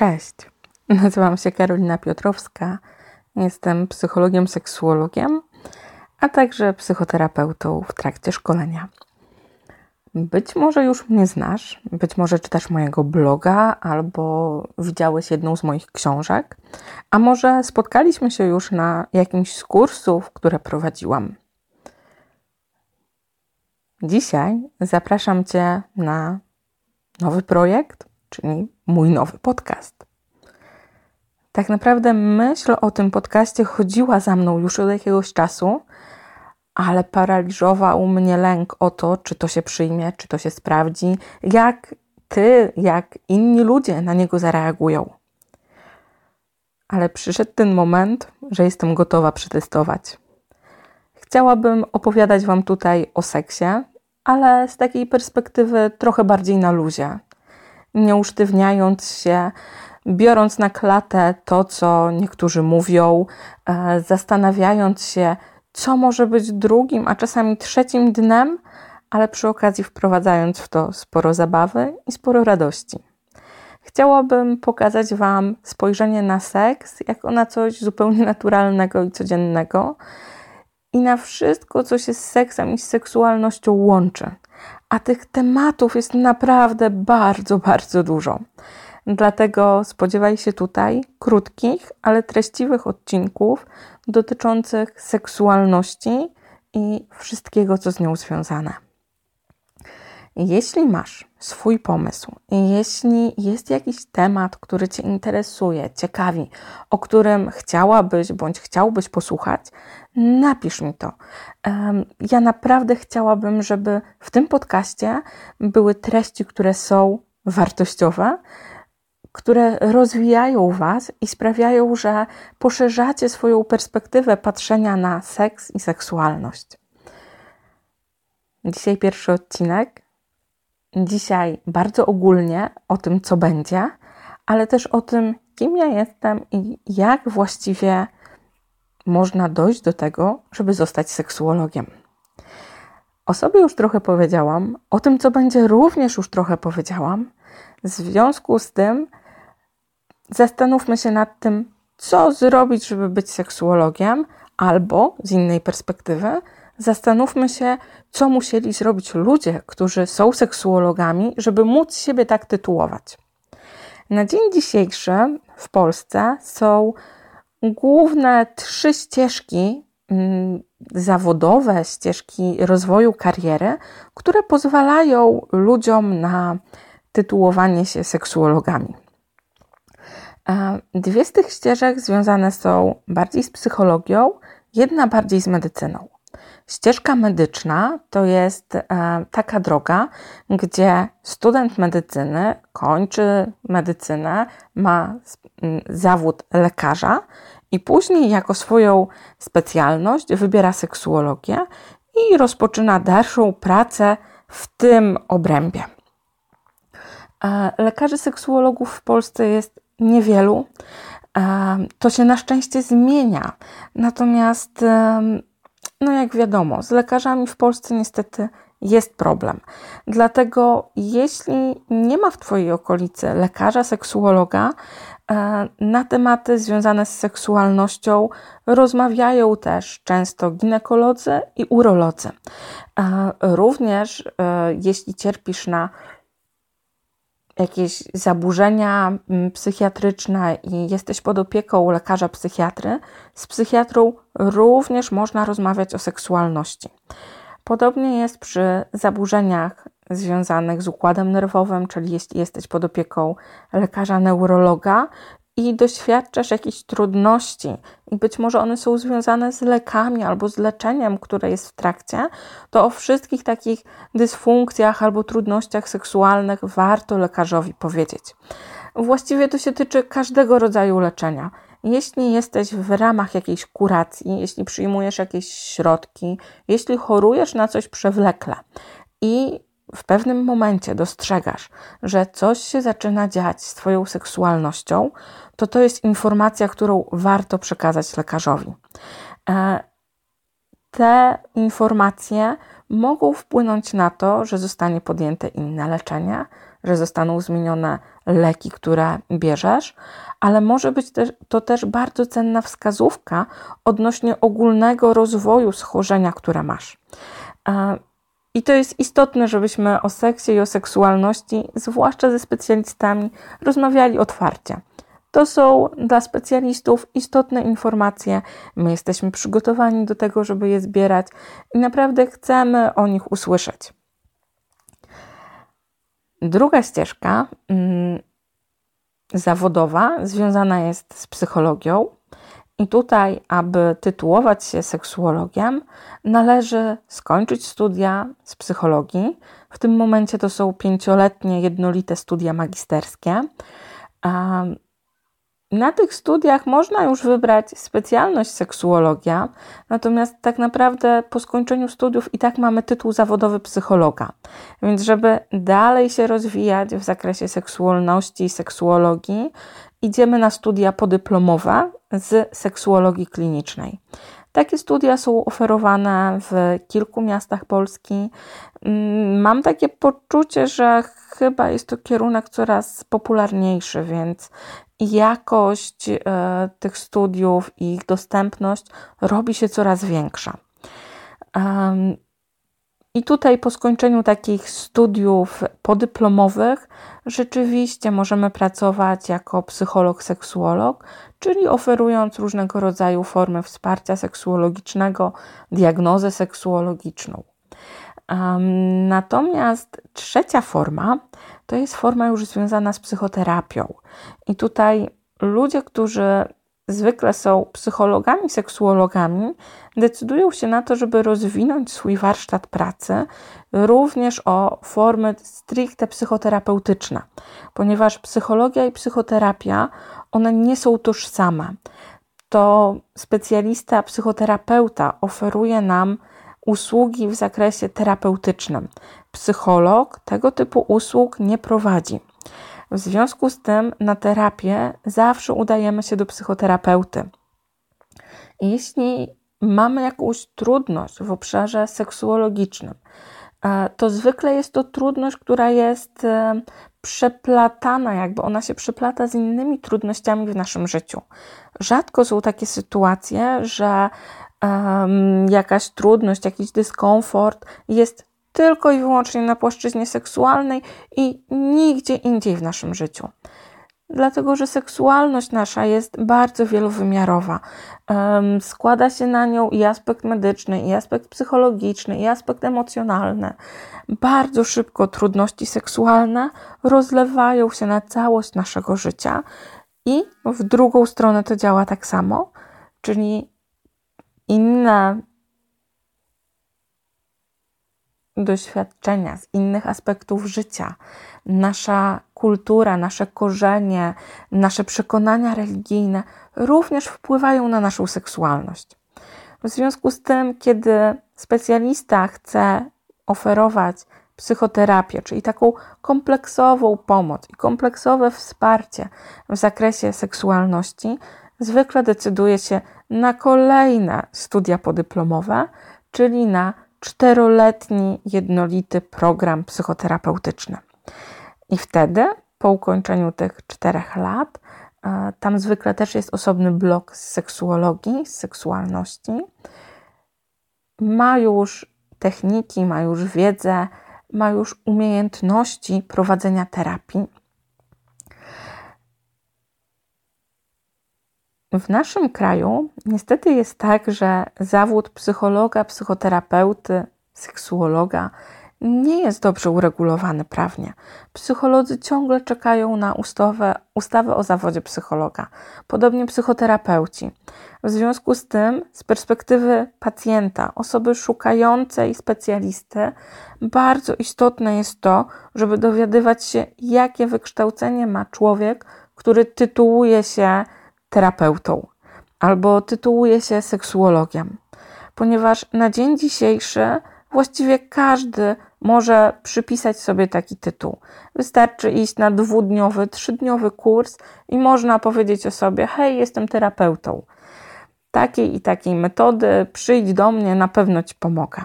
Cześć, nazywam się Karolina Piotrowska, jestem psychologiem, seksuologiem, a także psychoterapeutą w trakcie szkolenia. Być może już mnie znasz, być może czytasz mojego bloga albo widziałeś jedną z moich książek, a może spotkaliśmy się już na jakimś z kursów, które prowadziłam. Dzisiaj zapraszam Cię na nowy projekt, czyli mój nowy podcast. Tak naprawdę myśl o tym podcaście chodziła za mną już od jakiegoś czasu, ale paraliżował mnie lęk o to, czy to się przyjmie, czy to się sprawdzi, jak ty, jak inni ludzie na niego zareagują. Ale przyszedł ten moment, że jestem gotowa przetestować. Chciałabym opowiadać Wam tutaj o seksie, ale z takiej perspektywy trochę bardziej na luzie, nie usztywniając się, biorąc na klatę to, co niektórzy mówią, e, zastanawiając się, co może być drugim, a czasami trzecim dnem, ale przy okazji wprowadzając w to sporo zabawy i sporo radości. Chciałabym pokazać Wam spojrzenie na seks jako na coś zupełnie naturalnego i codziennego i na wszystko, co się z seksem i z seksualnością łączy. A tych tematów jest naprawdę bardzo, bardzo dużo. Dlatego spodziewaj się tutaj krótkich, ale treściwych odcinków dotyczących seksualności i wszystkiego, co z nią związane. Jeśli masz swój pomysł, jeśli jest jakiś temat, który Cię interesuje, ciekawi, o którym chciałabyś bądź chciałbyś posłuchać, napisz mi to. Ja naprawdę chciałabym, żeby w tym podcaście były treści, które są wartościowe, które rozwijają Was i sprawiają, że poszerzacie swoją perspektywę patrzenia na seks i seksualność. Dzisiaj pierwszy odcinek. Dzisiaj bardzo ogólnie o tym, co będzie, ale też o tym, kim ja jestem i jak właściwie można dojść do tego, żeby zostać seksuologiem. O sobie już trochę powiedziałam, o tym, co będzie, również już trochę powiedziałam. W związku z tym zastanówmy się nad tym, co zrobić, żeby być seksuologiem, albo z innej perspektywy, zastanówmy się, co musieli zrobić ludzie, którzy są seksuologami, żeby móc siebie tak tytułować. Na dzień dzisiejszy w Polsce są główne trzy ścieżki mm, zawodowe, ścieżki rozwoju kariery, które pozwalają ludziom na tytułowanie się seksuologami. E, dwie z tych ścieżek związane są bardziej z psychologią, jedna bardziej z medycyną. Ścieżka medyczna to jest e, taka droga, gdzie student medycyny kończy medycynę, ma zawód lekarza i później jako swoją specjalność wybiera seksuologię i rozpoczyna dalszą pracę w tym obrębie. E, lekarzy seksuologów w Polsce jest niewielu. To się na szczęście zmienia. Natomiast, no jak wiadomo, z lekarzami w Polsce niestety jest problem. Dlatego, jeśli nie ma w Twojej okolicy lekarza, seksuologa, e, na tematy związane z seksualnością rozmawiają też często ginekolodzy i urolodzy. E, również, e, jeśli cierpisz na jakieś zaburzenia mm, psychiatryczne i jesteś pod opieką lekarza psychiatry, z psychiatrą również można rozmawiać o seksualności. Podobnie jest przy zaburzeniach związanych z układem nerwowym, czyli jeśli jesteś pod opieką lekarza neurologa, i doświadczasz jakichś trudności, i być może one są związane z lekami albo z leczeniem, które jest w trakcie, to o wszystkich takich dysfunkcjach albo trudnościach seksualnych warto lekarzowi powiedzieć. Właściwie to się tyczy każdego rodzaju leczenia. Jeśli jesteś w ramach jakiejś kuracji, jeśli przyjmujesz jakieś środki, jeśli chorujesz na coś przewlekle i w pewnym momencie dostrzegasz, że coś się zaczyna dziać z Twoją seksualnością, to to jest informacja, którą warto przekazać lekarzowi. E, te informacje mogą wpłynąć na to, że zostanie podjęte inne leczenie, że zostaną zmienione leki, które bierzesz, ale może być to też bardzo cenna wskazówka odnośnie ogólnego rozwoju schorzenia, które masz. E, I to jest istotne, żebyśmy o seksie i o seksualności, zwłaszcza ze specjalistami, rozmawiali otwarcie. To są dla specjalistów istotne informacje. My jesteśmy przygotowani do tego, żeby je zbierać i naprawdę chcemy o nich usłyszeć. Druga ścieżka mm, zawodowa związana jest z psychologią. I tutaj, aby tytułować się seksuologiem, należy skończyć studia z psychologii. W tym momencie to są pięcioletnie, jednolite studia magisterskie. Na tych studiach można już wybrać specjalność seksuologia, natomiast tak naprawdę po skończeniu studiów i tak mamy tytuł zawodowy psychologa. Więc, żeby dalej się rozwijać w zakresie seksualności i seksuologii, idziemy na studia podyplomowe z seksuologii klinicznej. Takie studia są oferowane w kilku miastach Polski. Mm, mam takie poczucie, że chyba jest to kierunek coraz popularniejszy, więc jakość e, tych studiów i ich dostępność robi się coraz większa. I tutaj po skończeniu takich studiów podyplomowych rzeczywiście możemy pracować jako psycholog, seksuolog, czyli oferując różnego rodzaju formy wsparcia seksuologicznego, diagnozę seksuologiczną. Natomiast trzecia forma to jest forma już związana z psychoterapią. I tutaj ludzie, którzy zwykle są psychologami, seksuologami, decydują się na to, żeby rozwinąć swój warsztat pracy również o formy stricte psychoterapeutyczne, ponieważ psychologia i psychoterapia one nie są tożsame. To specjalista, psychoterapeuta oferuje nam usługi w zakresie terapeutycznym. Psycholog tego typu usług nie prowadzi. W związku z tym na terapię zawsze udajemy się do psychoterapeuty. Jeśli mamy jakąś trudność w obszarze seksuologicznym, e, to zwykle jest to trudność, która jest e, przeplatana, jakby ona się przeplata z innymi trudnościami w naszym życiu. Rzadko są takie sytuacje, że um, jakaś trudność, jakiś dyskomfort jest tylko i wyłącznie na płaszczyźnie seksualnej i nigdzie indziej w naszym życiu. Dlatego, że seksualność nasza jest bardzo wielowymiarowa. Um, składa się na nią i aspekt medyczny, i aspekt psychologiczny, i aspekt emocjonalny. Bardzo szybko trudności seksualne rozlewają się na całość naszego życia, i w drugą stronę to działa tak samo, czyli inne doświadczenia z innych aspektów życia, nasza kultura, nasze korzenie, nasze przekonania religijne również wpływają na naszą seksualność. W związku z tym, kiedy specjalista chce oferować psychoterapię, czyli taką kompleksową pomoc i kompleksowe wsparcie w zakresie seksualności, zwykle decyduje się na kolejne studia podyplomowe, czyli na czteroletni jednolity program psychoterapeutyczny. I wtedy, po ukończeniu tych czterech lat, e, tam zwykle też jest osobny blok z seksuologii, z seksualności. Ma już techniki, ma już wiedzę, ma już umiejętności prowadzenia terapii. W naszym kraju niestety jest tak, że zawód psychologa, psychoterapeuty, seksuologa nie jest dobrze uregulowany prawnie. Psycholodzy ciągle czekają na ustawę, ustawę o zawodzie psychologa, podobnie psychoterapeuci. W związku z tym, z perspektywy pacjenta, osoby szukającej specjalisty, bardzo istotne jest to, żeby dowiadywać się, jakie wykształcenie ma człowiek, który tytułuje się terapeutą albo tytułuje się seksuologiem, ponieważ na dzień dzisiejszy właściwie każdy może przypisać sobie taki tytuł. Wystarczy iść na dwudniowy, trzydniowy kurs i można powiedzieć o sobie: Hej, jestem terapeutą. Takiej i takiej metody, przyjdź do mnie, na pewno ci pomogę.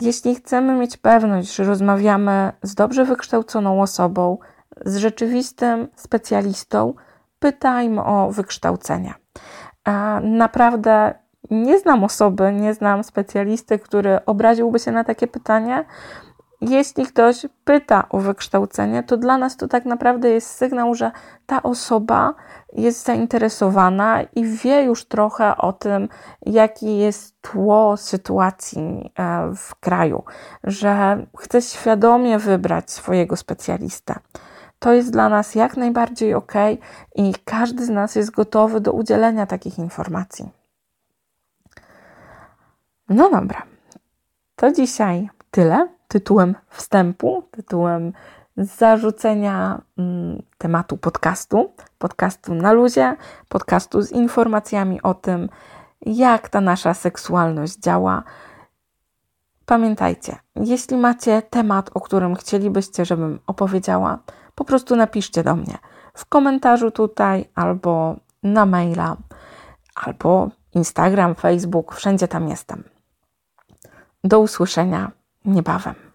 Jeśli chcemy mieć pewność, że rozmawiamy z dobrze wykształconą osobą, z rzeczywistym specjalistą, pytajmy o wykształcenie. Naprawdę nie znam osoby, nie znam specjalisty, który obraziłby się na takie pytanie. Jeśli ktoś pyta o wykształcenie, to dla nas to tak naprawdę jest sygnał, że ta osoba jest zainteresowana i wie już trochę o tym, jaki jest tło sytuacji e, w kraju, że chce świadomie wybrać swojego specjalistę. To jest dla nas jak najbardziej ok i każdy z nas jest gotowy do udzielenia takich informacji. No dobra, to dzisiaj tyle tytułem wstępu, tytułem zarzucenia mm, tematu podcastu, podcastu na luzie, podcastu z informacjami o tym, jak ta nasza seksualność działa. Pamiętajcie, jeśli macie temat, o którym chcielibyście, żebym opowiedziała, po prostu napiszcie do mnie w komentarzu tutaj, albo na maila, albo Instagram, Facebook, wszędzie tam jestem. Do usłyszenia niebawem.